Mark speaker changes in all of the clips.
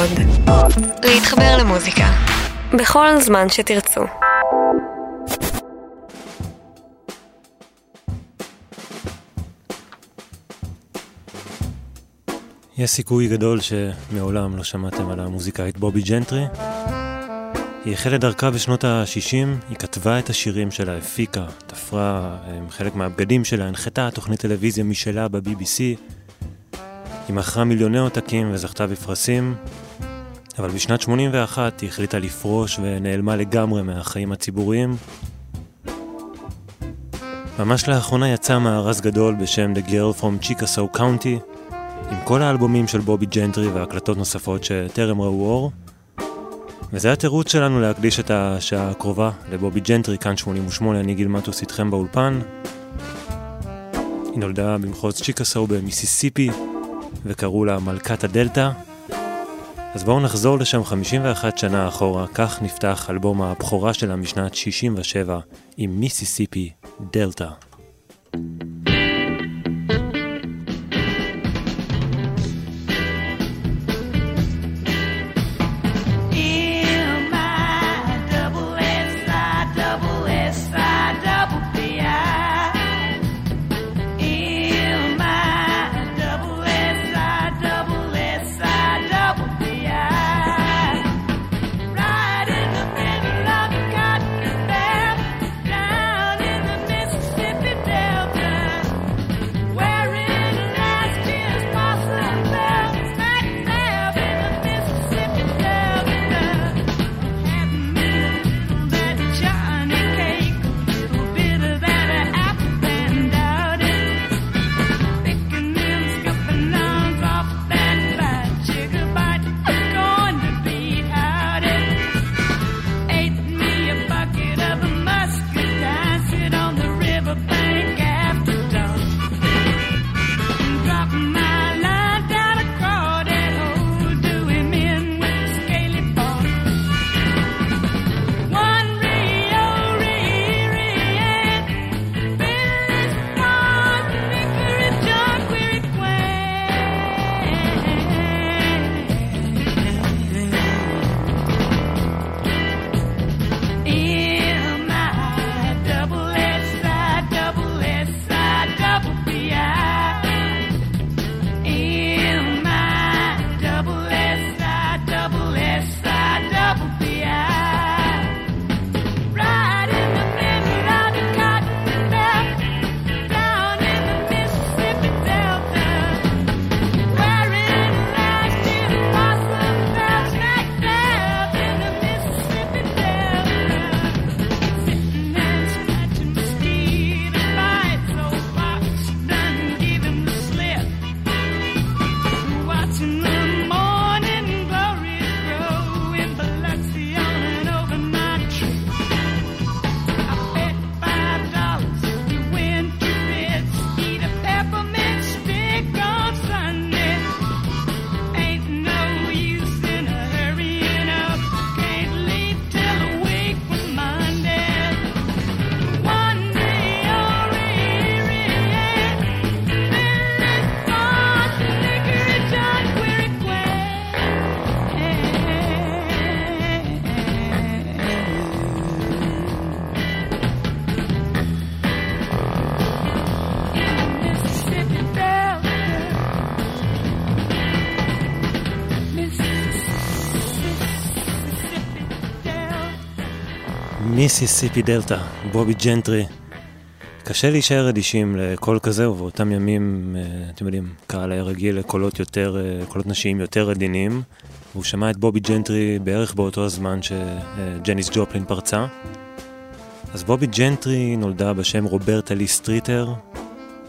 Speaker 1: עוד. להתחבר למוזיקה. בכל זמן שתרצו.
Speaker 2: יש סיכוי גדול שמעולם לא שמעתם על המוזיקאית בובי ג'נטרי. היא החלה דרכה בשנות ה-60, היא כתבה את השירים שלה, הפיקה, תפרה חלק מהבגדים שלה, הנחתה תוכנית טלוויזיה משלה ב-BBC. היא מכרה מיליוני עותקים וזכתה בפרסים, אבל בשנת 81 היא החליטה לפרוש ונעלמה לגמרי מהחיים הציבוריים. ממש לאחרונה יצא מארז גדול בשם The Girl from Chickasaw County, עם כל האלבומים של בובי ג'נטרי והקלטות נוספות שטרם ראו אור. וזה התירוץ שלנו להקדיש את השעה הקרובה לבובי ג'נטרי, כאן 88, אני גיל מטוס איתכם באולפן. היא נולדה במחוז צ'יקסו במיסיסיפי, וקראו לה מלכת הדלתא. אז בואו נחזור לשם 51 שנה אחורה, כך נפתח אלבום הבכורה שלה משנת 67 עם מיסיסיפי דלתא. מיסיסיפי דלתא, בובי ג'נטרי. קשה להישאר אדישים לקול כזה, ובאותם ימים, אה, אתם יודעים, קהל היה רגיל לקולות יותר, אה, קולות נשיים יותר עדינים, והוא שמע את בובי ג'נטרי בערך באותו הזמן שג'ניס ג'ופלין פרצה. אז בובי ג'נטרי נולדה בשם רוברטה לי סטריטר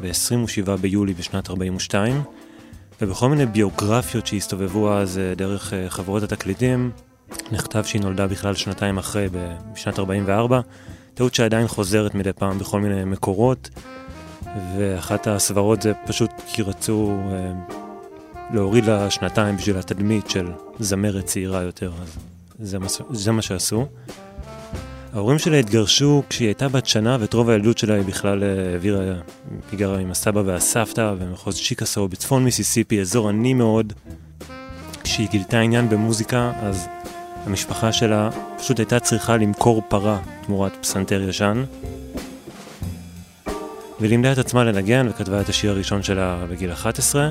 Speaker 2: ב-27 ביולי בשנת 42, ובכל מיני ביוגרפיות שהסתובבו אז אה, דרך חברות התקליטים, נכתב שהיא נולדה בכלל שנתיים אחרי, בשנת 44, טעות שעדיין חוזרת מדי פעם בכל מיני מקורות, ואחת הסברות זה פשוט כי רצו אה, להוריד לה שנתיים בשביל התדמית של זמרת צעירה יותר, אז זה מה, זה מה שעשו. ההורים שלה התגרשו כשהיא הייתה בת שנה, ואת רוב הילדות שלה היא בכלל אה, העבירה, היא גרה עם הסבא והסבתא במחוז צ'יקסו בצפון מיסיסיפי, אזור עני מאוד.
Speaker 3: כשהיא גילתה עניין במוזיקה, אז המשפחה שלה פשוט הייתה צריכה למכור פרה תמורת פסנתר ישן. והיא לימדה את עצמה לנגן וכתבה את השיר הראשון שלה בגיל 11.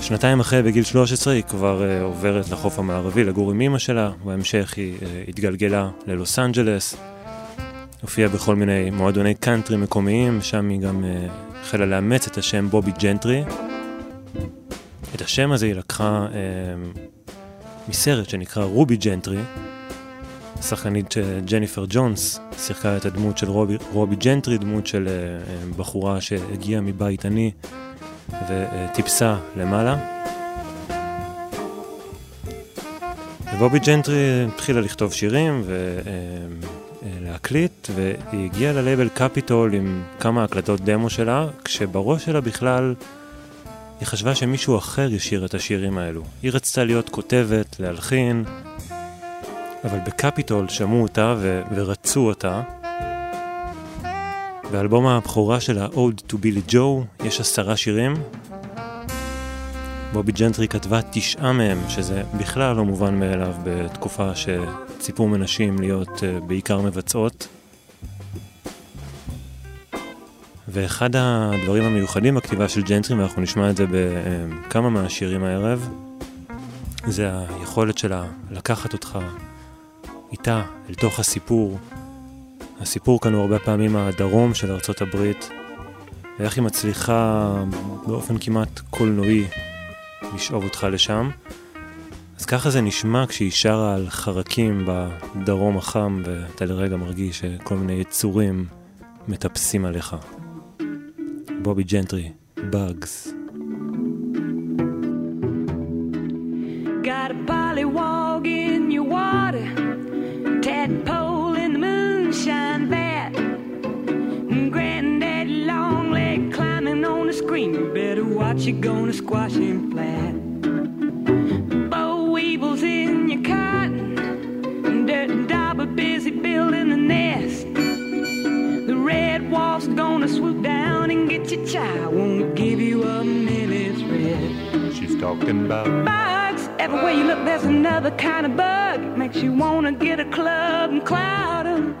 Speaker 3: שנתיים אחרי, בגיל 13, היא כבר uh, עוברת לחוף המערבי לגור עם אמא שלה, בהמשך היא uh, התגלגלה ללוס אנג'לס, הופיעה בכל מיני מועדוני קאנטרי מקומיים, שם היא גם uh, החלה לאמץ את השם בובי ג'נטרי. את השם הזה היא לקחה uh, מסרט שנקרא רובי ג'נטרי, השחקנית ג'ניפר ג'ונס שיחקה את הדמות של רובי, רובי ג'נטרי, דמות של uh, בחורה שהגיעה מבית עני וטיפסה למעלה. ובובי ג'נטרי התחילה לכתוב שירים ולהקליט, והיא הגיעה ללייבל קפיטול עם כמה הקלטות דמו שלה, כשבראש שלה בכלל היא חשבה שמישהו אחר ישיר את השירים האלו. היא רצתה להיות כותבת, להלחין, אבל בקפיטול שמעו אותה ו- ורצו אותה. באלבום הבכורה של ה-Old to Billy Joe יש עשרה שירים. בובי ג'נטרי כתבה תשעה מהם, שזה בכלל לא מובן מאליו בתקופה שציפו מנשים להיות uh, בעיקר מבצעות. ואחד הדברים המיוחדים בכתיבה של ג'נטרי, ואנחנו נשמע את זה בכמה מהשירים הערב, זה היכולת שלה לקחת אותך איתה אל תוך הסיפור. הסיפור כאן הוא הרבה פעמים הדרום של ארצות הברית, ואיך היא מצליחה באופן כמעט קולנועי לשאוב אותך לשם. אז ככה זה נשמע כשהיא שרה על חרקים בדרום החם, ואתה לרגע מרגיש שכל מיני יצורים מטפסים עליך. בובי ג'נטרי, Bugs. Got a pollywog in your water, tadpole in the moonshine vat, granddaddy long leg climbing on the screen. You better watch, you're gonna squash him flat. And get. Won't give you a minute's rest.
Speaker 4: She's talking about
Speaker 3: bugs. Everywhere you look, there's another kind of bug. Makes you wanna get a club and cloud 'em.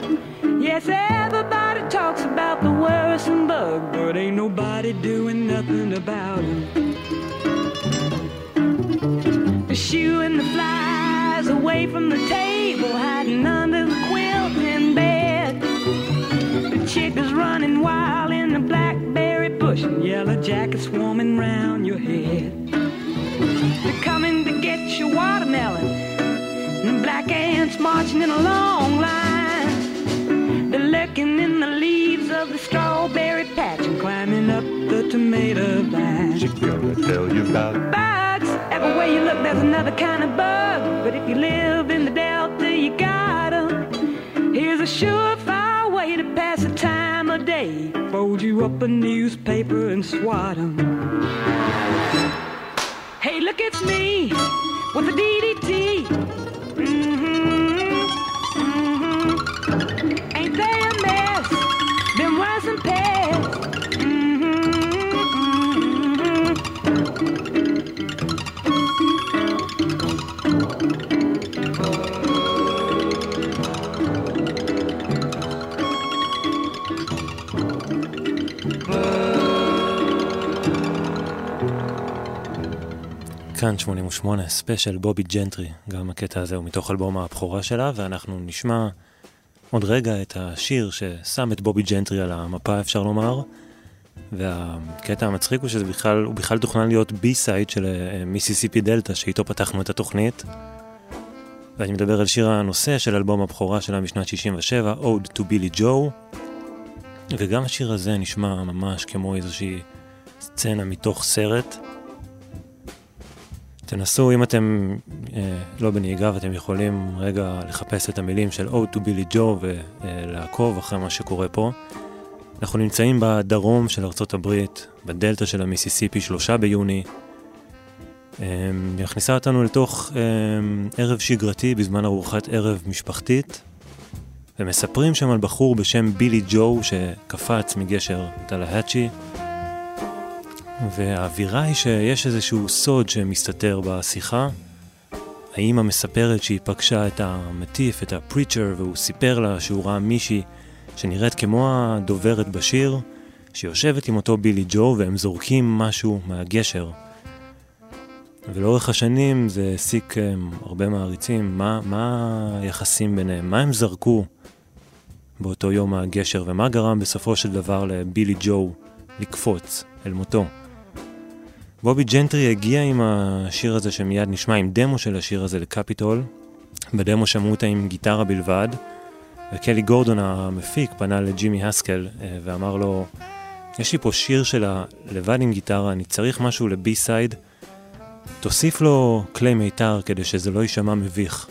Speaker 3: Yes, everybody talks about the worrisome bug, but ain't nobody doing nothing about it. Shooing the flies away from the table, hiding under the and yellow jackets swarming round your head. They're coming to get your watermelon, and black ants marching in a long line. They're lurking in the leaves of the strawberry patch and climbing up the tomato vine.
Speaker 4: She's gonna tell you about
Speaker 3: bugs. Everywhere you look, there's another kind of bug. But if you live in the delta, you got 'em. Here's a surefire Fold you up a newspaper and swat 'em. Hey, look, it's me with the DDT. Mm-hmm, mm-hmm. Ain't they a mess? Them worse than pests. כאן 88, ספיישל בובי ג'נטרי, גם הקטע הזה הוא מתוך אלבום הבכורה שלה, ואנחנו נשמע עוד רגע את השיר ששם את בובי ג'נטרי על המפה אפשר לומר, והקטע המצחיק הוא שזה בכלל, הוא בכלל תוכנן להיות בי-סייד של מיסיסיפי דלתא, שאיתו פתחנו את התוכנית. ואני מדבר על שיר הנושא של אלבום הבכורה שלה משנת 67, Ode to Billy Joe, וגם השיר הזה נשמע ממש כמו איזושהי סצנה מתוך סרט. תנסו, אם אתם אה, לא בנהיגה ואתם יכולים רגע לחפש את המילים של Ode to Billy Joe ולעקוב אחרי מה שקורה פה. אנחנו נמצאים בדרום של ארצות הברית, בדלתא של המיסיסיפי, שלושה ביוני. אה, מכניסה אותנו לתוך אה, ערב שגרתי בזמן ארוחת ערב משפחתית, ומספרים שם על בחור בשם בילי ג'ו שקפץ מגשר טלהאצ'י. והאווירה היא שיש איזשהו סוד שמסתתר בשיחה, האימא מספרת שהיא פגשה את המטיף, את הפריצ'ר, והוא סיפר לה שהוא ראה מישהי שנראית כמו הדוברת בשיר, שיושבת עם אותו בילי ג'ו והם זורקים משהו מהגשר. ולאורך השנים זה העסיק הרבה מעריצים, מה, מה היחסים ביניהם, מה הם זרקו באותו יום מהגשר, ומה גרם בסופו של דבר לבילי ג'ו לקפוץ אל מותו. בובי ג'נטרי הגיע עם השיר הזה שמיד נשמע, עם דמו של השיר הזה לקפיטול. בדמו שמעו אותה עם גיטרה בלבד, וקלי גורדון המפיק פנה לג'ימי הסקל אה, ואמר לו, יש לי פה שיר שלה לבד עם גיטרה, אני צריך משהו לבי סייד, תוסיף לו כלי מיתר כדי שזה לא יישמע מביך.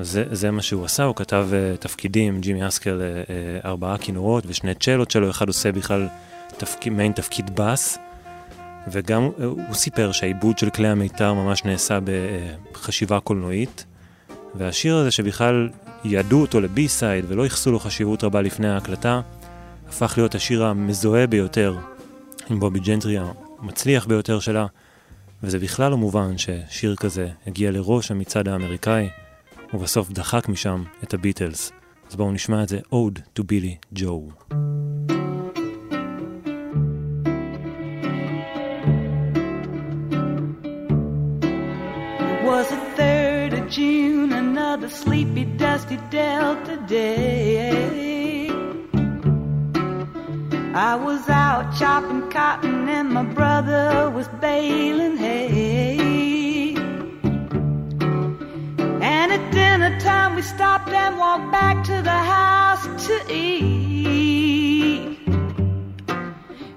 Speaker 3: זה, זה מה שהוא עשה, הוא כתב uh, תפקידים, ג'ימי אסקל, uh, uh, ארבעה כינורות ושני צ'לות שלו, אחד עושה בכלל תפק... מעין תפקיד בס, וגם uh, הוא סיפר שהעיבוד של כלי המיתר ממש נעשה בחשיבה קולנועית, והשיר הזה שבכלל יעדו אותו לבי סייד ולא ייחסו לו חשיבות רבה לפני ההקלטה, הפך להיות השיר המזוהה ביותר עם בובי ג'נטרי המצליח ביותר שלה, וזה בכלל לא מובן ששיר כזה הגיע לראש המצעד האמריקאי, ובסוף דחק משם את הביטלס. אז בואו נשמע את זה, Ode to Billy Joe.
Speaker 2: Day. I was out chopping cotton and my brother was baling hay. And at dinner time we stopped and walked back to the house to eat.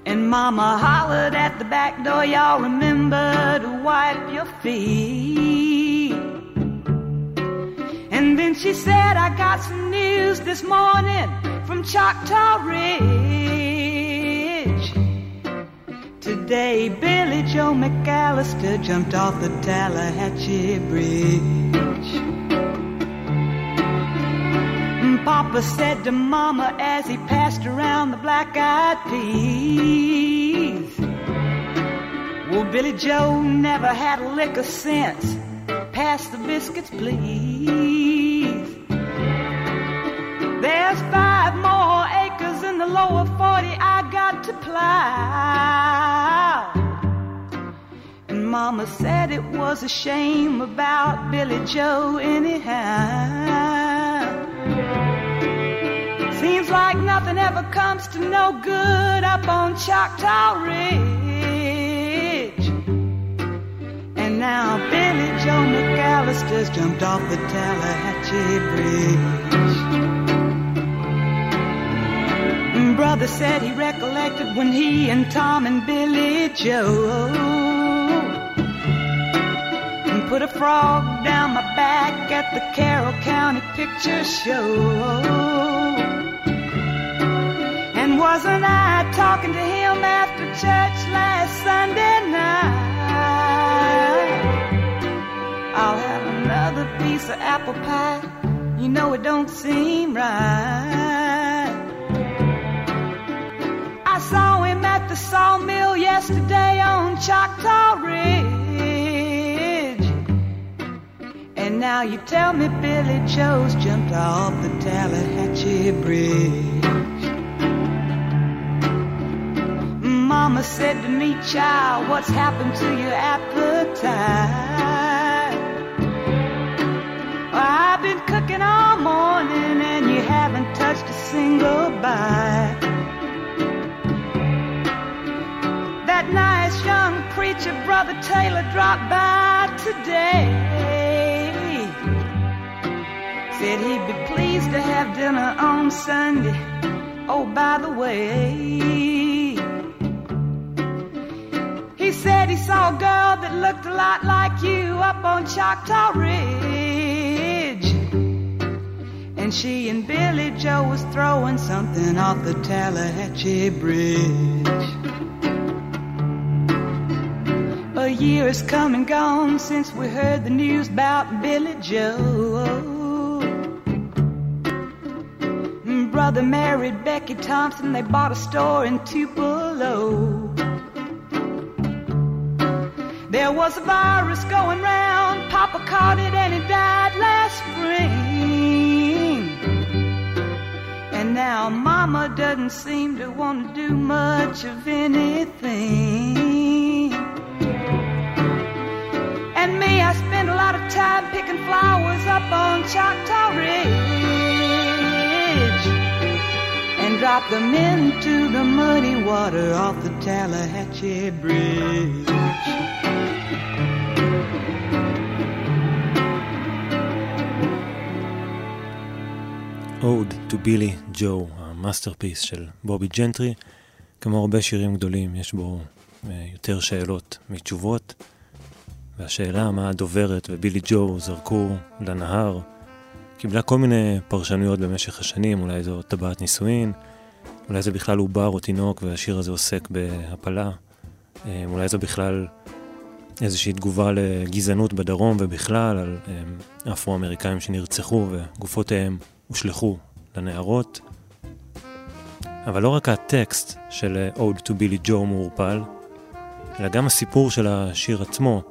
Speaker 2: And mama hollered at the back door, y'all remember to wipe your feet. And then she said, I got some news this morning from Choctaw Ridge. Today, Billy Joe McAllister jumped off the Tallahatchie Bridge. Papa said to Mama as he passed around the black eyed peas. Well, Billy Joe never had a lick of sense. Pass the biscuits, please. There's five more acres in the lower 40 I got to plow. And Mama said it was a shame about Billy Joe, anyhow. Seems like nothing ever comes to no good up on Choctaw Ridge. And now Billy Joe McAllister's jumped off the Tallahatchie Bridge. Brother said he recollected when he and Tom and Billy Joe put a frog down my back at the Carroll County Picture Show. And wasn't I talking to him after church last Sunday night? I'll have another piece of apple pie. You know it don't seem right. I saw him at the sawmill yesterday on Choctaw Ridge. And now you tell me Billy Joe's jumped off the Tallahatchie Bridge. Mama said to me, child, what's happened to your appetite? I've been cooking all morning and you haven't touched a single bite. Nice young preacher, Brother Taylor, dropped by today. Said he'd be pleased to have dinner on Sunday. Oh, by the way, he said he saw a girl that looked a lot like you up on Choctaw Ridge. And she and Billy Joe was throwing something off the Tallahatchie Bridge. A year has come and gone since we heard the news about Billy Joe. Brother married Becky Thompson, they bought a store in Tupelo.
Speaker 5: There was a virus going round, Papa caught it and he died last spring. And now Mama doesn't seem to want to do much of anything. spend a lot of time picking flowers up on Choctaw Ridge and drop them into the muddy water off the Tallahatchie Bridge.
Speaker 3: Ode to Billy Joe, המאסטרפיס של בובי ג'נטרי. כמו הרבה שירים גדולים, יש בו אה, יותר שאלות מתשובות. והשאלה מה הדוברת ובילי ג'ו זרקו לנהר, קיבלה כל מיני פרשנויות במשך השנים, אולי זו טבעת נישואין, אולי זה בכלל עובר או תינוק והשיר הזה עוסק בהפלה, אה, אולי זו בכלל איזושהי תגובה לגזענות בדרום ובכלל על אה, אפרו-אמריקאים שנרצחו וגופותיהם הושלכו לנערות. אבל לא רק הטקסט של Ode to Billy Joe מעורפל, אלא גם הסיפור של השיר עצמו.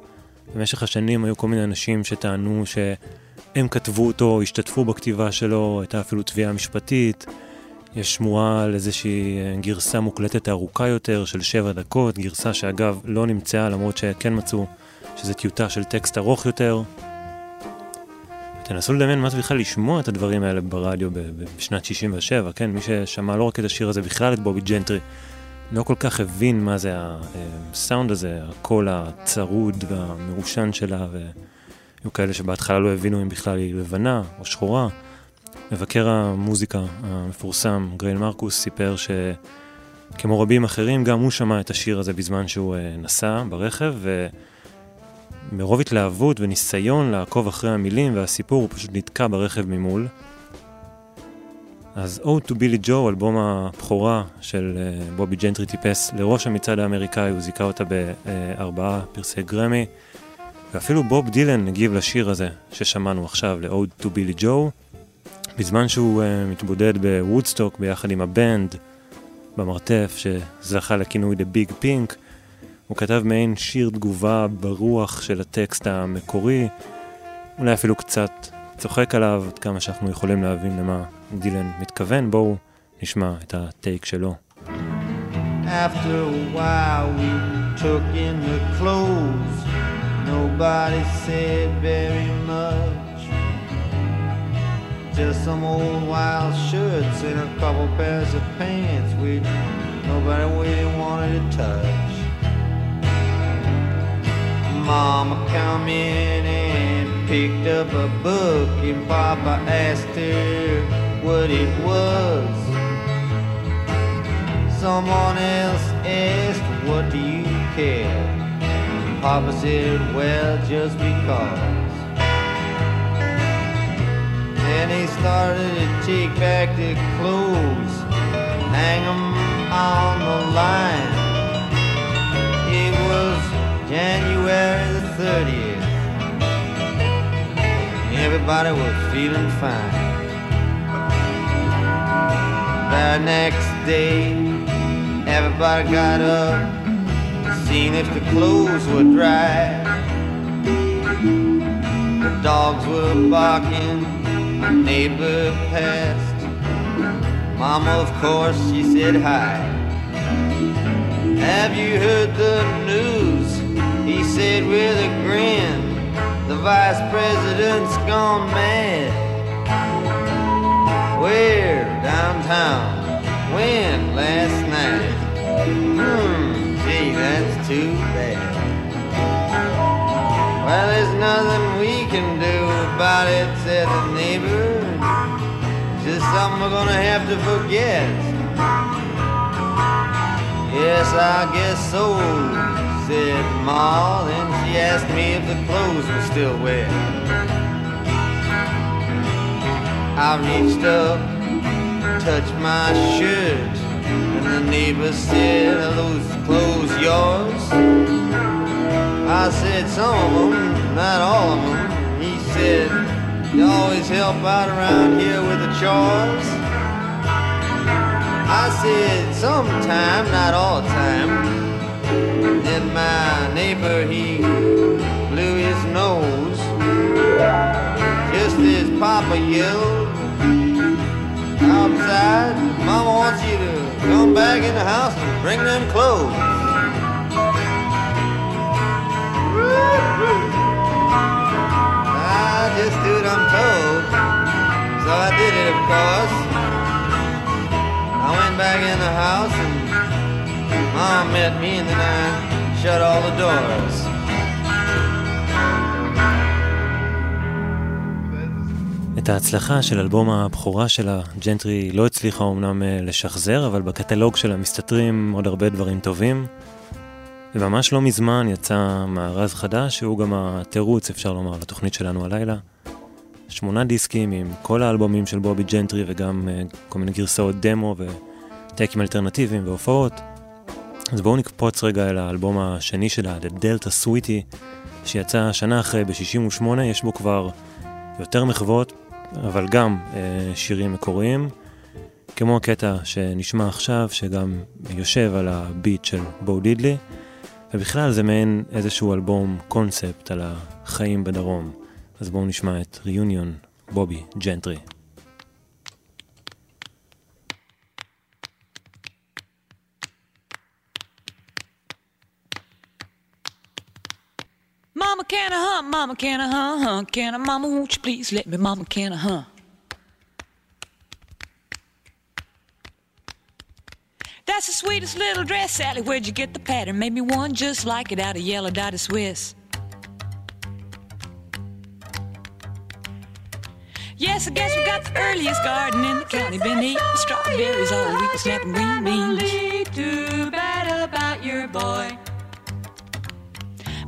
Speaker 3: במשך השנים היו כל מיני אנשים שטענו שהם כתבו אותו, השתתפו בכתיבה שלו, הייתה אפילו תביעה משפטית. יש שמועה על איזושהי גרסה מוקלטת ארוכה יותר של שבע דקות, גרסה שאגב לא נמצאה למרות שכן מצאו שזה טיוטה של טקסט ארוך יותר. תנסו לדמיין מה זה בכלל לשמוע את הדברים האלה ברדיו בשנת 67, כן? מי ששמע לא רק את השיר הזה, בכלל את בובי ג'נטרי, לא כל כך הבין מה זה הסאונד הזה, הקול הצרוד והמרושן שלה, והיו כאלה שבהתחלה לא הבינו אם בכלל היא לבנה או שחורה. מבקר המוזיקה המפורסם, גרייל מרקוס, סיפר שכמו רבים אחרים, גם הוא שמע את השיר הזה בזמן שהוא אה, נסע ברכב, ומרוב התלהבות וניסיון לעקוב אחרי המילים והסיפור, הוא פשוט נתקע ברכב ממול. אז Ode to Billy Joe, אלבום הבכורה של uh, בובי ג'נטרי טיפס לראש המצעד האמריקאי, הוא זיכה אותה בארבעה פרסי גרמי, ואפילו בוב דילן הגיב לשיר הזה ששמענו עכשיו, ל-Ode to Billy Joe, בזמן שהוא uh, מתבודד בוודסטוק ביחד עם הבנד במרתף שזכה לכינוי The Big Pink, הוא כתב מעין שיר תגובה ברוח של הטקסט המקורי, אולי אפילו קצת צוחק עליו, עד כמה שאנחנו יכולים להבין למה דילן מתכוון. בואו נשמע את הטייק שלו.
Speaker 6: After a while we took in the clothes Nobody said very much Just some old wild shirts and a couple pairs of pants We nobody really wanted to touch Mama come in and picked up a book and Papa asked her what it was. Someone else asked, what do you care? Papa said, well, just because. Then he started to take back the clothes, hang them on the line. It was January the 30th. Everybody was feeling fine. The next day, everybody got up, seen if the clothes were dry. The dogs were barking, my neighbor passed. Mama, of course, she said hi. Have you heard the news? He said with a grin. The vice president's gone mad. Where? Downtown. When? Last night. Hmm, gee, that's too bad. Well, there's nothing we can do about it, said the neighbor. Just something we're gonna have to forget. Yes, I guess so, said Ma. Then she asked me if the clothes were still wet. I reached up, touched my shirt, and the neighbor said, Are those clothes yours? I said, Some of them, not all of them. He said, You always help out around here with the chores? I said, Sometime, not all the time. Then my neighbor, he blew his nose. Just as Papa yelled outside, Mama wants you to come back in the house and bring them clothes. I just do what I'm told. So I did it, of course. I went back in the house and Mom met me and then I shut all the doors.
Speaker 3: ההצלחה של אלבום הבכורה שלה, ג'נטרי לא הצליחה אומנם אה, לשחזר, אבל בקטלוג שלה מסתתרים עוד הרבה דברים טובים. וממש לא מזמן יצא מארז חדש, שהוא גם התירוץ, אפשר לומר, לתוכנית שלנו הלילה. שמונה דיסקים עם כל האלבומים של בובי ג'נטרי וגם uh, כל מיני גרסאות דמו וטייקים אלטרנטיביים והופעות. אז בואו נקפוץ רגע אל האלבום השני שלה, The Delta Sweetie, שיצא שנה אחרי, ב-68, יש בו כבר יותר מחוות, אבל גם uh, שירים מקוריים, כמו הקטע שנשמע עכשיו, שגם יושב על הביט של בואו דידלי. ובכלל זה מעין איזשהו אלבום קונספט על החיים בדרום. אז בואו נשמע את ריוניון בובי ג'נטרי.
Speaker 2: Mama, can I huh, hunt? Can I? Mama, won't you please let me? Mama, can I huh? That's the sweetest little dress, Sally. Where'd you get the pattern? Made me one just like it out of yellow dotted Swiss. Yes, I guess we got the earliest garden in the county. Been eating strawberries all week, snapping green beans. Too bad about your boy.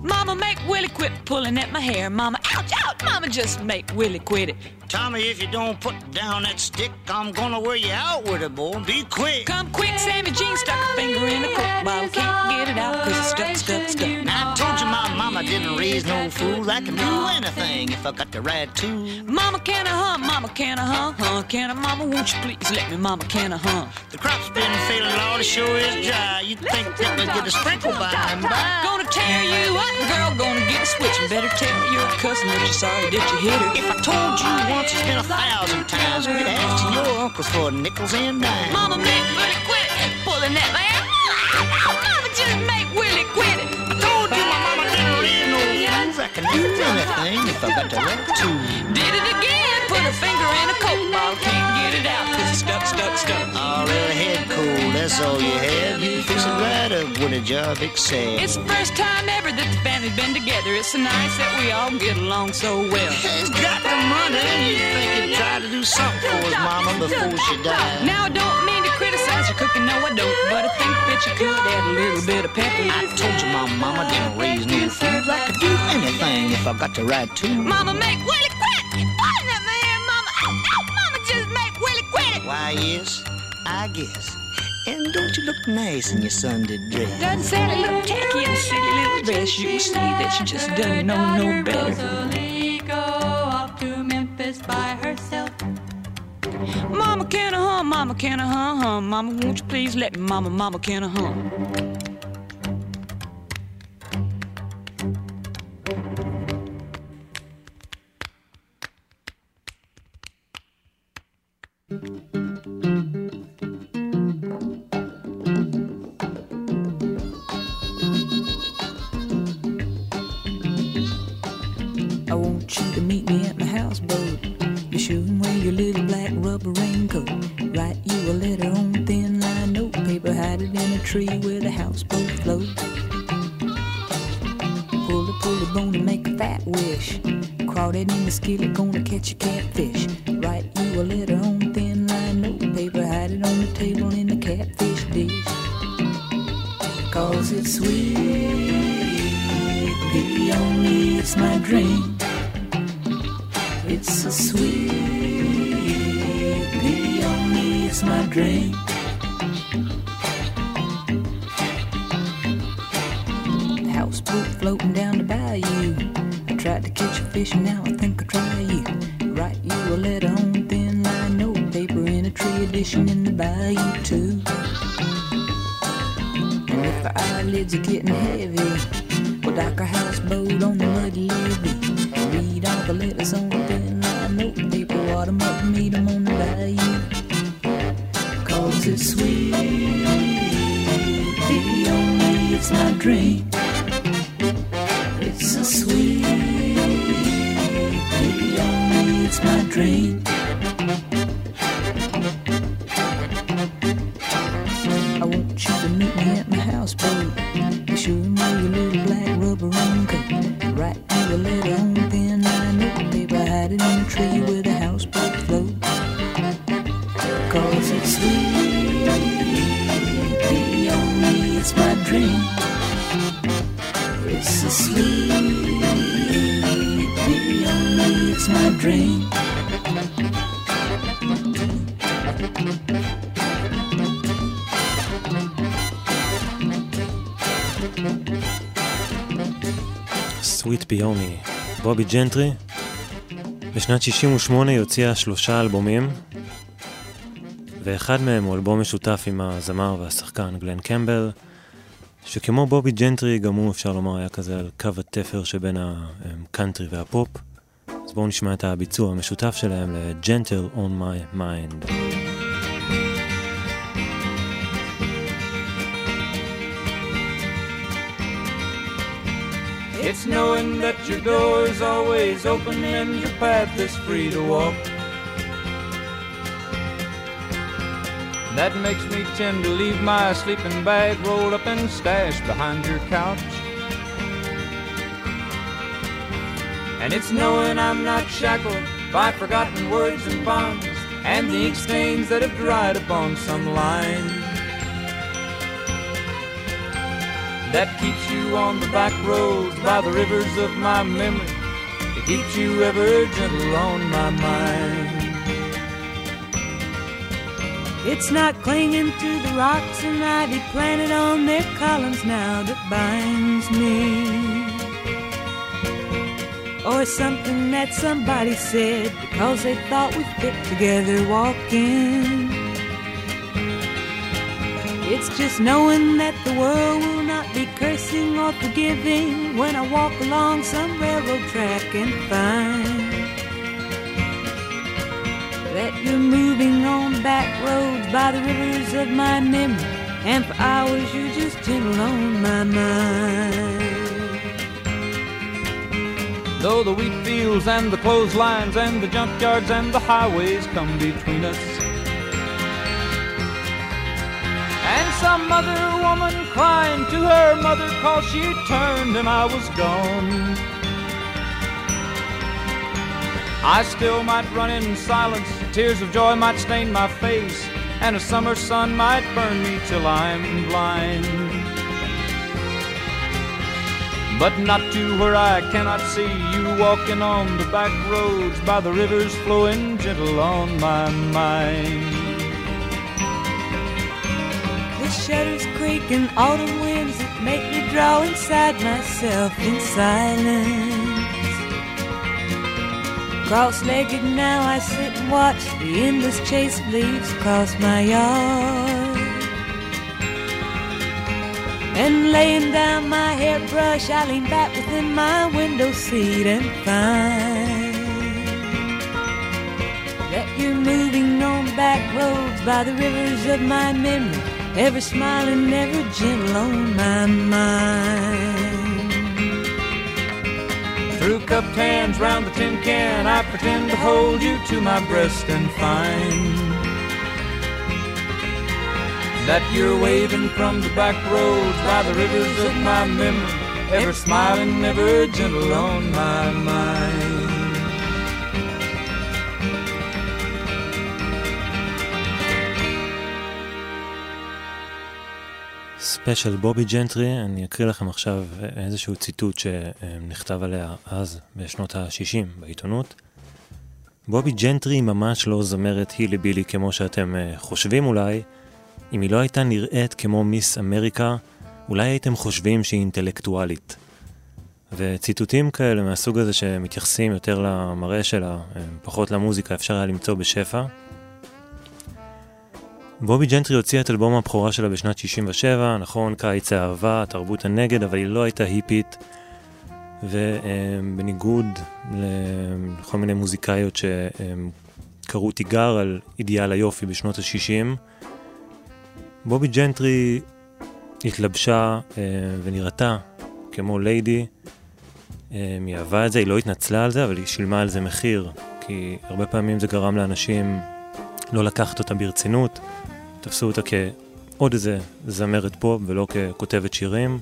Speaker 2: Mama, make Willie quit pulling at my hair. Mama, ouch, ouch. Mama, just make Willie quit it.
Speaker 7: Tommy, if you don't put down that stick, I'm gonna wear you out with it, boy. Be quick.
Speaker 2: Come quick, Sammy Jean stuck a finger in the coke bottle. Can't get it out cause it's stuck, stuck, stuck.
Speaker 7: Now I told you my mama didn't raise no fool. I can do anything if I got the right tool.
Speaker 2: Mama, can I hunt? Mama, can I hunt? Huh? Can I? Mama, won't you please let me? Mama, can I hunt?
Speaker 7: The crop's been failing, Lord, it sure is dry. You'd think that we'd get a sprinkle by and by.
Speaker 2: Gonna tear you up, girl. Gonna get a switch. And better tell your cousin that you're sorry that you hit her.
Speaker 7: If I told you once, it's been a thousand times. Quit asking your uncles for nickels and dimes.
Speaker 2: Mama, make Willie quit it. Pulling that man. Mama, just make Willie quit it.
Speaker 7: I told you my mama didn't raise no fools. I can do anything if I got the right tool.
Speaker 2: Did it again. Put her finger in a coke bottle. Can't get it out cause it's stuck, stuck, stuck.
Speaker 7: All right, head cold, that's all you have. You fix it right up when a job excels.
Speaker 2: It's the first time ever that the family's been together. It's so nice that we all get along so well.
Speaker 7: He's got the money. You think he'd try to do something for his mama before she died.
Speaker 2: Now I don't mean to criticize your cooking, no I don't, but I think that you could add a little bit of pepper.
Speaker 7: I told you my mama didn't raise no fools. I could do anything if I got the right tool.
Speaker 2: Mama, make Willie quit! Pardon that man, Mama! Ow, ow, Mama, just make Willie quit it!
Speaker 7: Why, yes, I guess. And don't you look nice in your Sunday dress?
Speaker 2: Doesn't Sally look tacky in a silly little dress? You can see that she just doesn't know no better.
Speaker 8: go off to Memphis by herself.
Speaker 2: Mama, can I hum? Mama, can I hum? hum? Mama, won't you please let me? Mama, Mama, can I hum? It's my dream. It's so sweet, baby, only it's my dream. The houseboat floating down the bayou. I tried to catch a fish and now I think I'll try you. Write you a letter on thin line note paper in a tree edition in the bayou too. And if The eyelids are getting heavy. Dock our houseboat on the muddy levee. Read all the letters on thin line notepaper. Wad 'em up meet 'em on the bayou. Cause it's sweet. Baby, only it's my dream. It's so sweet. Baby, only it's my dream.
Speaker 3: בובי ג'נטרי. בשנת 68 היא הוציאה שלושה אלבומים, ואחד מהם הוא אלבום משותף עם הזמר והשחקן גלן קמבל, שכמו בובי ג'נטרי, גם הוא אפשר לומר היה כזה על קו התפר שבין הקאנטרי והפופ. אז בואו נשמע את הביצוע המשותף שלהם ל-Gentle on my mind.
Speaker 9: It's knowing that your door is always open and your path is free to walk. That makes me tend to leave my sleeping bag rolled up and stashed behind your couch. And it's knowing I'm not shackled by forgotten words and bonds and the ink stains that have dried upon some line. That keeps you on the back roads by the rivers of my memory. It keeps you ever gentle on my mind.
Speaker 5: It's not clinging to the rocks and ivy planted on their columns now that binds me. Or something that somebody said because they thought we fit together walking. It's just knowing that the world will not be cursing or forgiving when I walk along some railroad track and find that you're moving on back roads by the rivers of my memory, and for hours you're just gentle on my mind.
Speaker 9: Though the wheat fields and the clotheslines and the junkyards and the highways come between us. Some other woman crying to her mother cause she turned and I was gone. I still might run in silence, tears of joy might stain my face, and a summer sun might burn me till I'm blind. But not to where I cannot see you walking on the back roads by the rivers flowing gentle on my mind.
Speaker 5: Shutters creak and autumn winds that make me draw inside myself in silence. Cross-legged now I sit and watch the endless chase of leaves cross my yard. And laying down my hairbrush, I lean back within my window seat and find that you're moving on back roads by the rivers of my memory, ever smiling, ever gentle on my mind.
Speaker 9: Through cupped hands round the tin can, I pretend to hold you to my breast and find that you're waving from the back roads by the rivers of my memory, ever smiling, ever gentle on my mind.
Speaker 3: ספיישל בובי ג'נטרי, אני אקריא לכם עכשיו איזשהו ציטוט שנכתב עליה אז, בשנות ה-60 בעיתונות. בובי ג'נטרי ממש לא זמרת הילי בילי כמו שאתם אה, חושבים אולי. אם היא לא הייתה נראית כמו מיס אמריקה, אולי הייתם חושבים שהיא אינטלקטואלית. וציטוטים כאלה מהסוג הזה שמתייחסים יותר למראה שלה, אה, פחות למוזיקה, אפשר היה למצוא בשפע. בובי ג'נטרי הוציאה את אלבום הבכורה שלה בשנת 67, נכון, קיץ האהבה, תרבות הנגד, אבל היא לא הייתה היפית, ובניגוד לכל מיני מוזיקאיות שקראו תיגר על אידיאל היופי בשנות ה-60, בובי ג'נטרי התלבשה אה, ונראתה כמו ליידי, אה, היא אהבה את זה, היא לא התנצלה על זה, אבל היא שילמה על זה מחיר, כי הרבה פעמים זה גרם לאנשים לא לקחת אותה ברצינות, תפסו אותה כעוד איזה זמרת פופ ולא ככותבת שירים.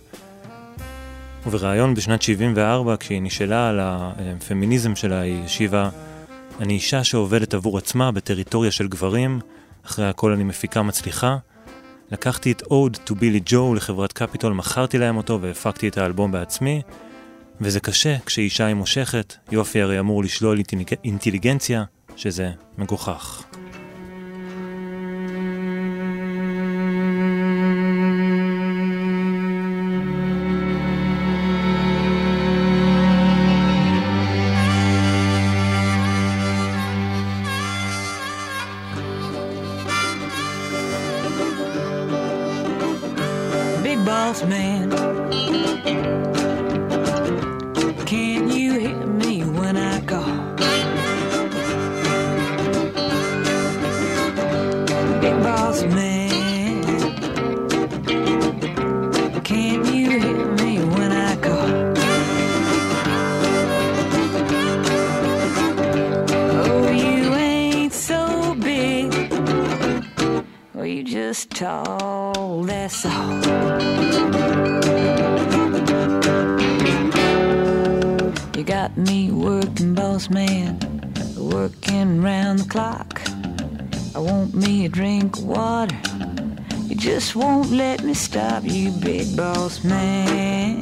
Speaker 3: ובריאיון בשנת 74, כשהיא נשאלה על הפמיניזם שלה, היא השיבה, אני אישה שעובדת עבור עצמה בטריטוריה של גברים, אחרי הכל אני מפיקה מצליחה. לקחתי את אוד טו בילי ג'ו לחברת קפיטול, מכרתי להם אותו והפקתי את האלבום בעצמי, וזה קשה כשאישה היא מושכת, יופי הרי אמור לשלול אינטליגנציה, שזה מגוחך. lost man. Can you hear me when I call?
Speaker 2: Big boss man. Can you hear me when I call? Oh, you ain't so big. or you just tall, that's all. You got me working boss man, working round the clock. I want me a drink of water. You just won't let me stop, you big boss man.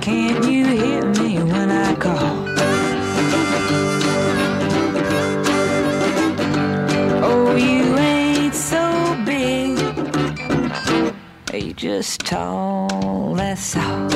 Speaker 2: Can't you hear me when I call? Oh, you just tall, that's all.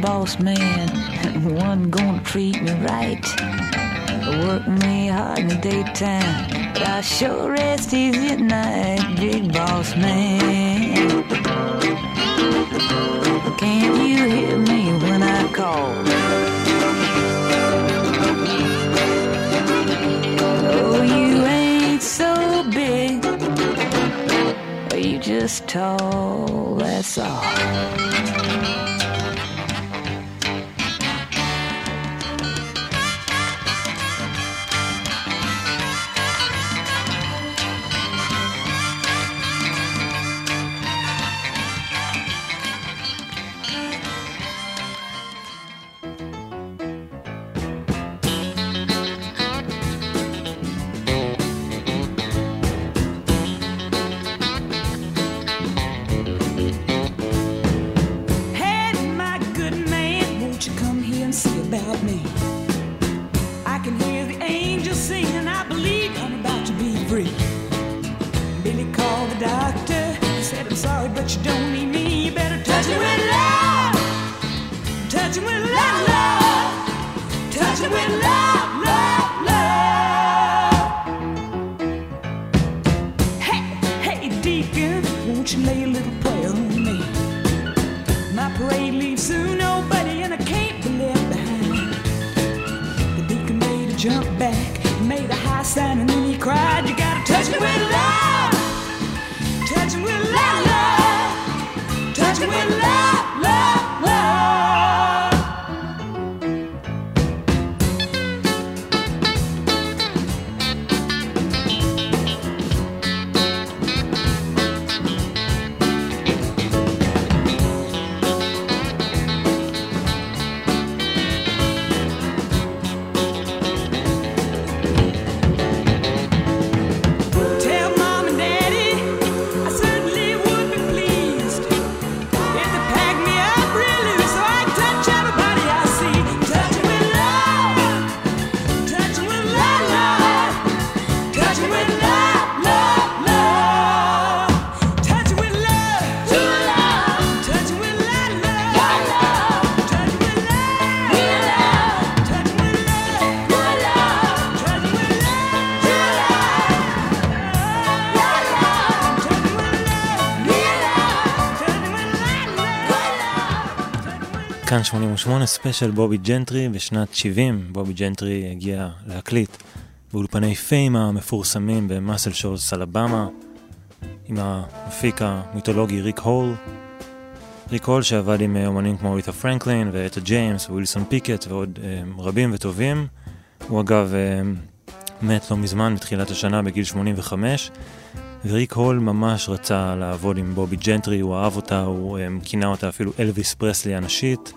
Speaker 2: Boss man, one gonna treat me right. Work me hard in the daytime, but I sure rest easy at night, big boss man. Can't you hear me when I call? Oh, you ain't so big, you just tall, that's all.
Speaker 3: you
Speaker 2: lay a little prayer on me. My parade leaves soon, nobody, and I can't be left behind. The deacon made a jump back, made a high sign, and then he cried, You gotta touch me with love, touch me with love.
Speaker 3: 88 ספיישל בובי ג'נטרי בשנת 70. בובי ג'נטרי הגיע להקליט באולפני פיים המפורסמים במאסל שולס אלבמה עם המפיק המיתולוגי ריק הול. ריק הול שעבד עם אומנים כמו ריטה פרנקלין ואתה ג'יימס ווילסון פיקט ועוד um, רבים וטובים. הוא אגב um, מת לא מזמן, בתחילת השנה, בגיל 85. וריק הול ממש רצה לעבוד עם בובי ג'נטרי, הוא אהב אותה, הוא um, כינה אותה אפילו אלוויס פרסלי הנשית.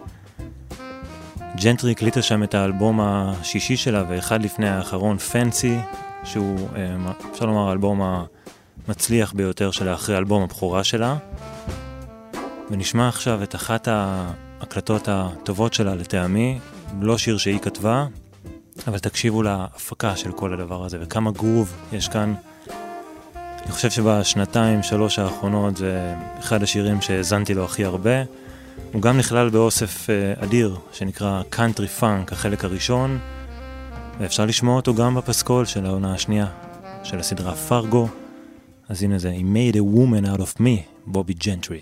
Speaker 3: ג'נטרי הקליטה שם את האלבום השישי שלה, ואחד לפני האחרון, פנסי, שהוא, um, אפשר לומר, האלבום המצליח ביותר שלה אחרי אלבום הבכורה שלה. ונשמע עכשיו את אחת ההקלטות הטובות שלה לטעמי, לא שיר שהיא כתבה, אבל תקשיבו להפקה של כל הדבר הזה, וכמה גרוב יש כאן. אני חושב שבשנתיים, שלוש האחרונות זה אחד השירים שהאזנתי לו הכי הרבה. הוא גם נכלל באוסף uh, אדיר שנקרא Country Funk, החלק הראשון, ואפשר לשמוע אותו גם בפסקול של העונה השנייה של הסדרה פרגו. אז הנה זה, He made a woman out of me, בובי ג'נטרי.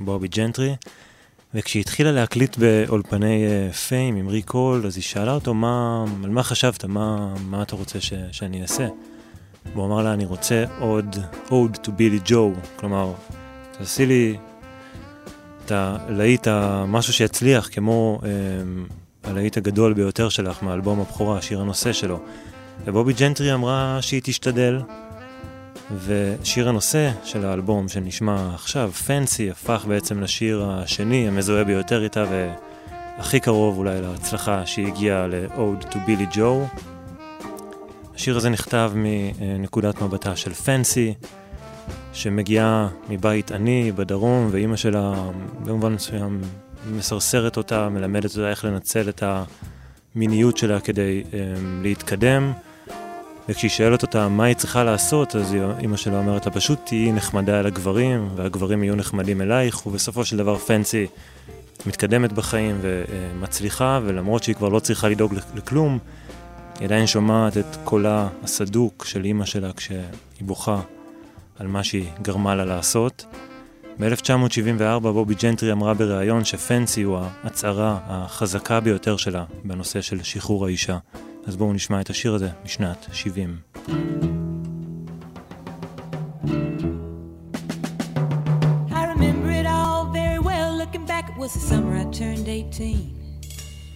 Speaker 3: בובי ג'נטרי, וכשהיא התחילה להקליט באולפני uh, פיים עם ריק הול, אז היא שאלה אותו, מה, על מה חשבת, מה, מה אתה רוצה ש, שאני אעשה? והוא אמר לה, אני רוצה עוד עוד to בילי ג'ו, כלומר, תעשי לי את הלהיט, משהו שיצליח, כמו um, הלהיט הגדול ביותר שלך מאלבום הבכורה, שיר הנושא שלו. ובובי ג'נטרי אמרה שהיא תשתדל, ושיר הנושא של האלבום שנשמע עכשיו, פנסי, הפך בעצם לשיר השני, המזוהה ביותר איתה והכי קרוב אולי להצלחה שהגיעה ל-Ode to Billy Joe. השיר הזה נכתב מנקודת מבטה של פנסי, שמגיעה מבית עני בדרום, ואימא שלה במובן מסוים מסרסרת אותה, מלמדת אותה איך לנצל את המיניות שלה כדי um, להתקדם. וכשהיא שואלת אותה מה היא צריכה לעשות, אז אימא שלה אומרת לה פשוט תהיי נחמדה אל הגברים, והגברים יהיו נחמדים אלייך, ובסופו של דבר פנסי מתקדמת בחיים ומצליחה, ולמרות שהיא כבר לא צריכה לדאוג לכלום, היא עדיין שומעת את קולה הסדוק של אימא שלה כשהיא בוכה על מה שהיא גרמה לה לעשות. ב-1974 בובי ג'נטרי אמרה בריאיון שפנסי הוא ההצהרה החזקה ביותר שלה בנושא של שחרור האישה. אז בואו נשמע את השיר הזה משנת 70.
Speaker 2: I remember it all very well. Looking back, it was the summer I turned 18.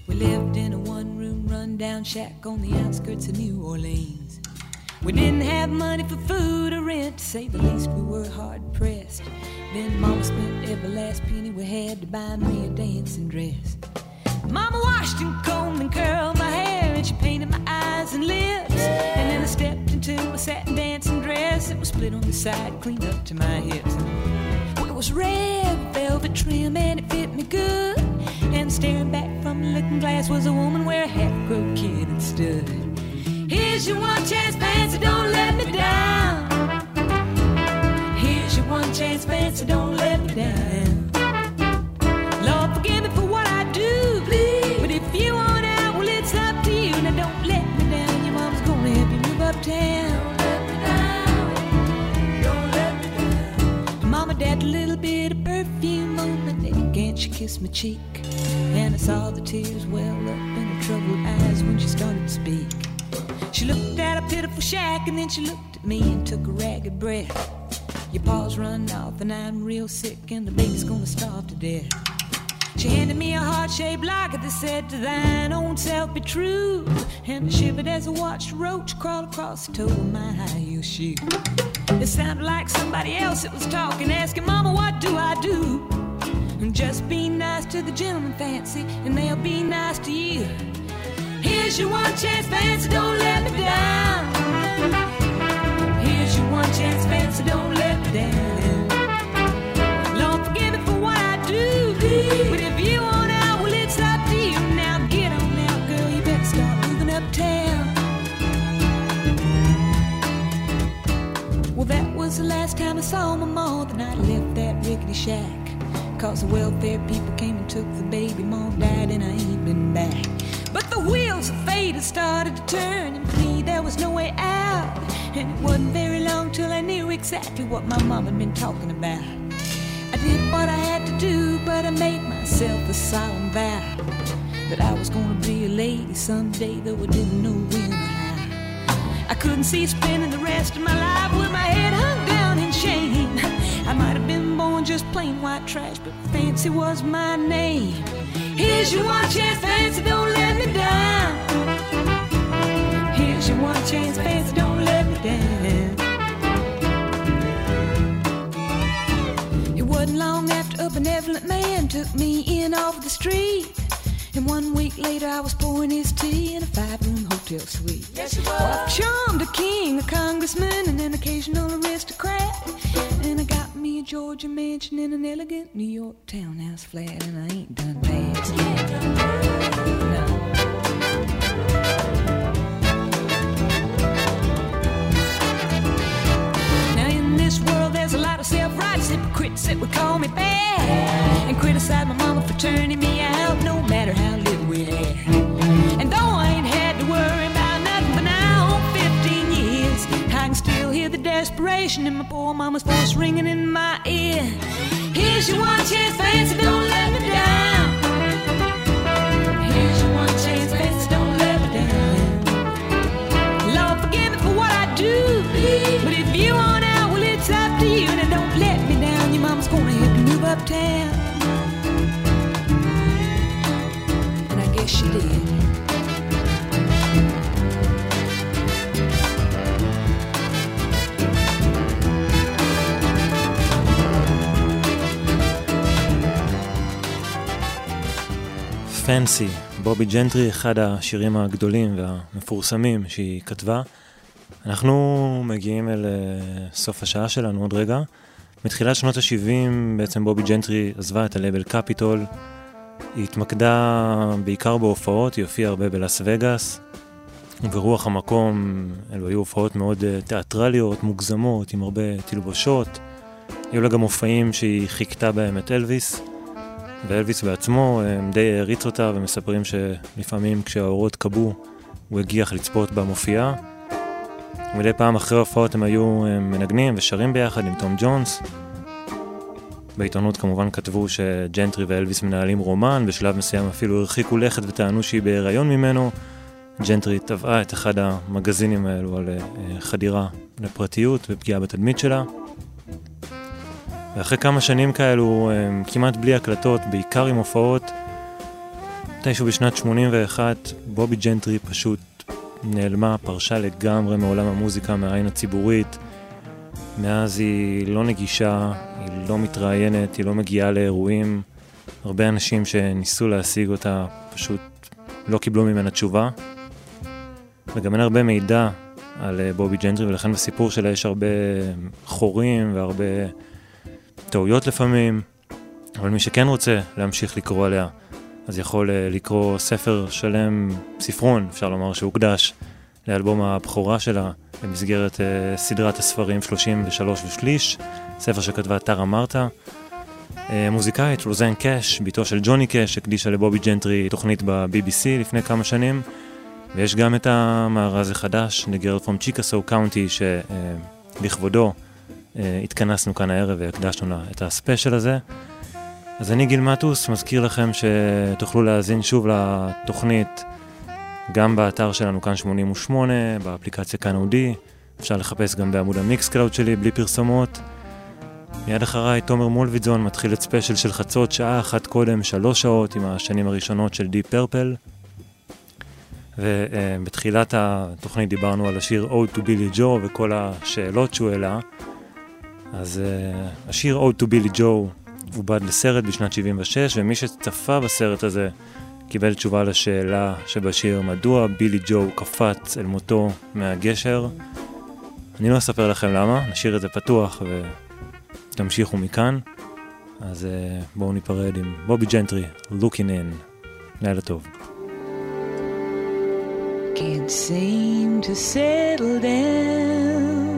Speaker 2: We lived in a one room rundown shack on the outskirts of New Orleans. We didn't have money for food or rent, to say the least, we were hard pressed. Then Mama spent every last penny we had to buy me a dancing dress. Mama washed and combed and curled my hair, and she painted my eyes and lips. And then I stepped into a satin dancing dress. It was split on the side, cleaned up to my hips. It was red velvet trim, and it fit me good. And staring back from the looking glass was a woman where a half-grown kid had stood. Here's your one chance, fancy, don't let me down. Here's your one chance, fancy, don't let me down. Kissed my cheek. And I saw the tears well up in her troubled eyes when she started to speak. She looked at a pitiful shack and then she looked at me and took a ragged breath. Your paws run off and I'm real sick and the baby's gonna starve to death. She handed me a heart-shaped locket that said to thine own self be true. And I shivered as I watched a roach crawl across the toe of my high heel shoe. It sounded like somebody else that was talking, asking, Mama, what do I do? And just be nice to the gentleman, fancy, and they'll be nice to you. Here's your one chance, fancy, don't let me down. Here's your one chance, fancy, don't let me down. Lord, forgive me for what I do. But if you want out, well, it's up to you. Now girl, you better start moving uptown. Well, that was the last time I saw my the night I left that rickety shack. Cause the welfare people came and took the baby, mom died, and I ain't been back. But the wheels of fate had started to turn, and me there was no way out. And it wasn't very long till I knew exactly what my mom had been talking about. I did what I had to do, but I made myself a solemn vow that I was gonna be a lady someday, though I didn't know when or how. I couldn't see spending the rest of my life with my head hung down in shame. I might have been just plain white trash, but fancy was my name. Here's your one chance, fancy, don't let me down. Here's your one chance, fancy, don't let me down. It wasn't long after a benevolent man took me in off the street. And one week later, I was pouring his tea in a five-room hotel suite. Yes, you were. Well, I charmed a king, a congressman, and an occasional aristocrat. And I got me a Georgia mansion in an elegant New York townhouse flat, and I ain't done bad yet. No. Now in this world there's a lot of self-righteous hypocrites that would call me bad and criticize my mama for turning me desperation in my poor mama's voice ringing in my ear. Here's your one chance, fancy, don't let me down. Here's your one chance, fancy, don't let me down. Lord, forgive me for what I do. But if you want out, well, it's up to you. Now don't let me down. Your mama's gonna help you move uptown.
Speaker 3: פנסי, בובי ג'נטרי, אחד השירים הגדולים והמפורסמים שהיא כתבה. אנחנו מגיעים אל אה, סוף השעה שלנו עוד רגע. מתחילת שנות ה-70 בעצם בובי ג'נטרי עזבה את הלבל קפיטול. היא התמקדה בעיקר בהופעות, היא הופיעה הרבה בלאס וגאס. וברוח המקום, אלו היו הופעות מאוד אה, תיאטרליות, מוגזמות, עם הרבה תלבושות. היו לה גם מופעים שהיא חיכתה בהם את אלוויס. ואלוויס בעצמו די העריץ אותה ומספרים שלפעמים כשהאורות כבו הוא הגיח לצפות במופיעה. ומדי פעם אחרי ההופעות הם היו הם מנגנים ושרים ביחד עם תום ג'ונס. בעיתונות כמובן כתבו שג'נטרי ואלוויס מנהלים רומן, בשלב מסוים אפילו הרחיקו לכת וטענו שהיא בהיריון ממנו. ג'נטרי תבעה את אחד המגזינים האלו על אה, חדירה לפרטיות ופגיעה בתדמית שלה. ואחרי כמה שנים כאלו, אה, כמעט בלי הקלטות, בעיקר עם הופעות, מתישהו בשנת 81, בובי ג'נטרי פשוט נעלמה, פרשה לגמרי מעולם המוזיקה, מהעין הציבורית. מאז היא לא נגישה, היא לא מתראיינת, היא לא מגיעה לאירועים. הרבה אנשים שניסו להשיג אותה פשוט לא קיבלו ממנה תשובה. וגם אין הרבה מידע על אה, בובי ג'נטרי, ולכן בסיפור שלה יש הרבה חורים והרבה טעויות לפעמים. אבל מי שכן רוצה להמשיך לקרוא עליה, אז יכול אה, לקרוא ספר שלם, ספרון, אפשר לומר, שהוקדש לאלבום הבכורה שלה במסגרת uh, סדרת הספרים 33 ושליש, ספר שכתבה טרה מרתה. Uh, מוזיקאית, רוזן קאש, בתו של ג'וני קאש, הקדישה לבובי ג'נטרי תוכנית ב-BBC לפני כמה שנים. ויש גם את המארז החדש, The Girl from Chickasaw County, שלכבודו התכנסנו כאן הערב והקדשנו לה את הספיישל הזה. אז אני גיל מטוס, מזכיר לכם שתוכלו להאזין שוב לתוכנית גם באתר שלנו כאן 88, באפליקציה כאן אודי, אפשר לחפש גם בעמוד המיקס קלאוד שלי בלי פרסומות. מיד אחריי תומר מולביטזון מתחיל את ספיישל של חצות שעה אחת קודם, שלוש שעות עם השנים הראשונות של דיפ פרפל. ובתחילת התוכנית דיברנו על השיר Ode to Billy Joe וכל השאלות שהוא העלה. אז uh, השיר Ode to Billy Joe עובד לסרט בשנת 76, ומי שצפה בסרט הזה קיבל תשובה לשאלה שבשיר מדוע בילי ג'ו קפץ אל מותו מהגשר. אני לא אספר לכם למה, נשאיר את זה פתוח ותמשיכו מכאן. אז uh, בואו ניפרד עם בובי ג'נטרי, Looking In. לילה טוב.
Speaker 2: Can't seem to settle down.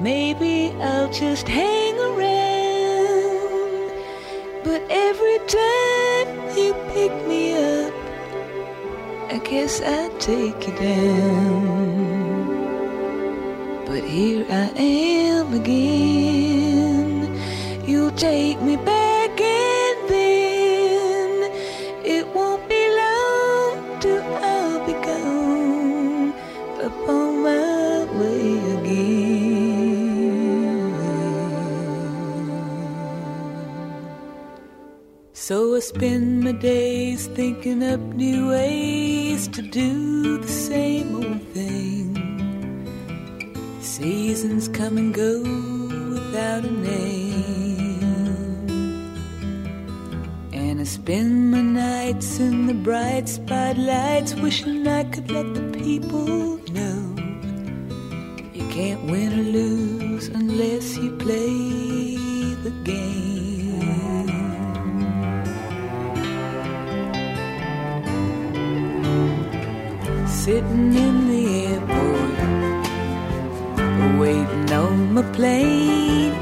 Speaker 2: Maybe I'll just hang around. But every time you pick me up, I guess I take you down. But here I am again. You'll take me back So I spend my days thinking up new ways to do the same old thing. Seasons come and go without a name. And I spend my nights in the bright spotlights, wishing I could let the people know you can't win or lose unless you play the game. Sitting in the airport, waiting on my plane.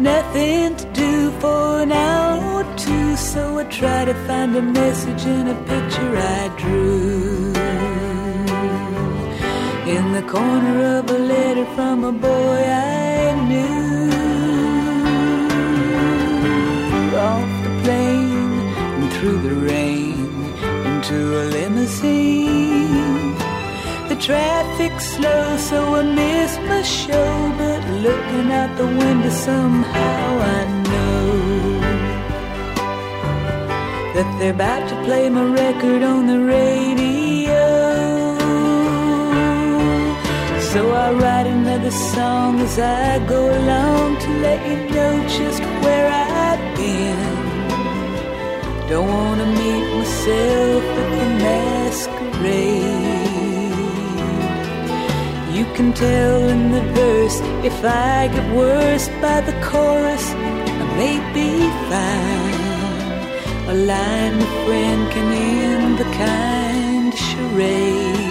Speaker 2: Nothing to do for an hour or two, so I try to find a message in a picture I drew. In the corner of a letter from a boy I knew. Off the plane and through the rain into a limousine. The traffic's slow, so I miss my show. But looking out the window, somehow I know that they're about to play my record on the radio. So I write another song as I go along to let you know just where I've been. Don't wanna meet myself at the masquerade. You can tell in the verse if I get worse by the chorus, I may be fine. A line a friend can end the kind charade.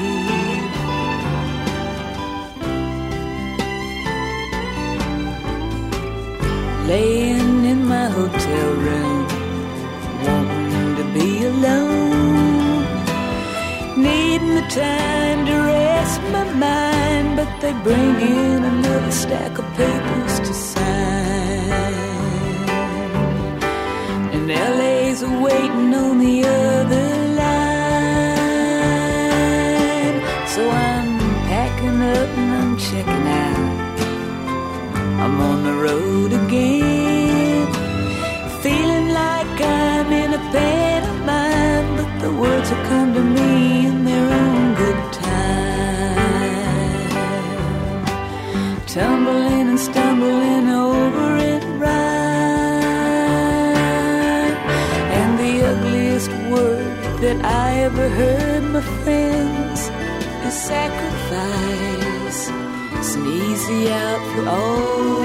Speaker 2: Laying in my hotel room, wanting to be alone. Needing the time to rest my mind, they bring in another stack of papers to sign. And LA's waiting on the other line. So I'm packing up and I'm checking out. I'm on the road again. Feeling like I'm in a pantomime, but the words will come to me and they're I ever heard, my friends, is sacrifice. Easy out for all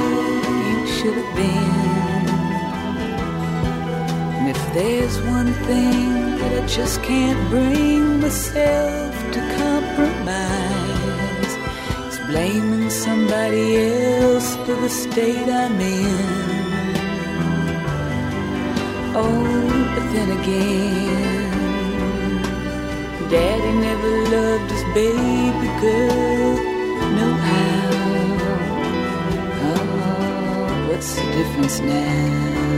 Speaker 2: you should have been. And if there's one thing that I just can't bring myself to compromise, it's blaming somebody else for the state I'm in. Oh, but then again, Daddy never loved his baby girl, no how. Oh, what's the difference now?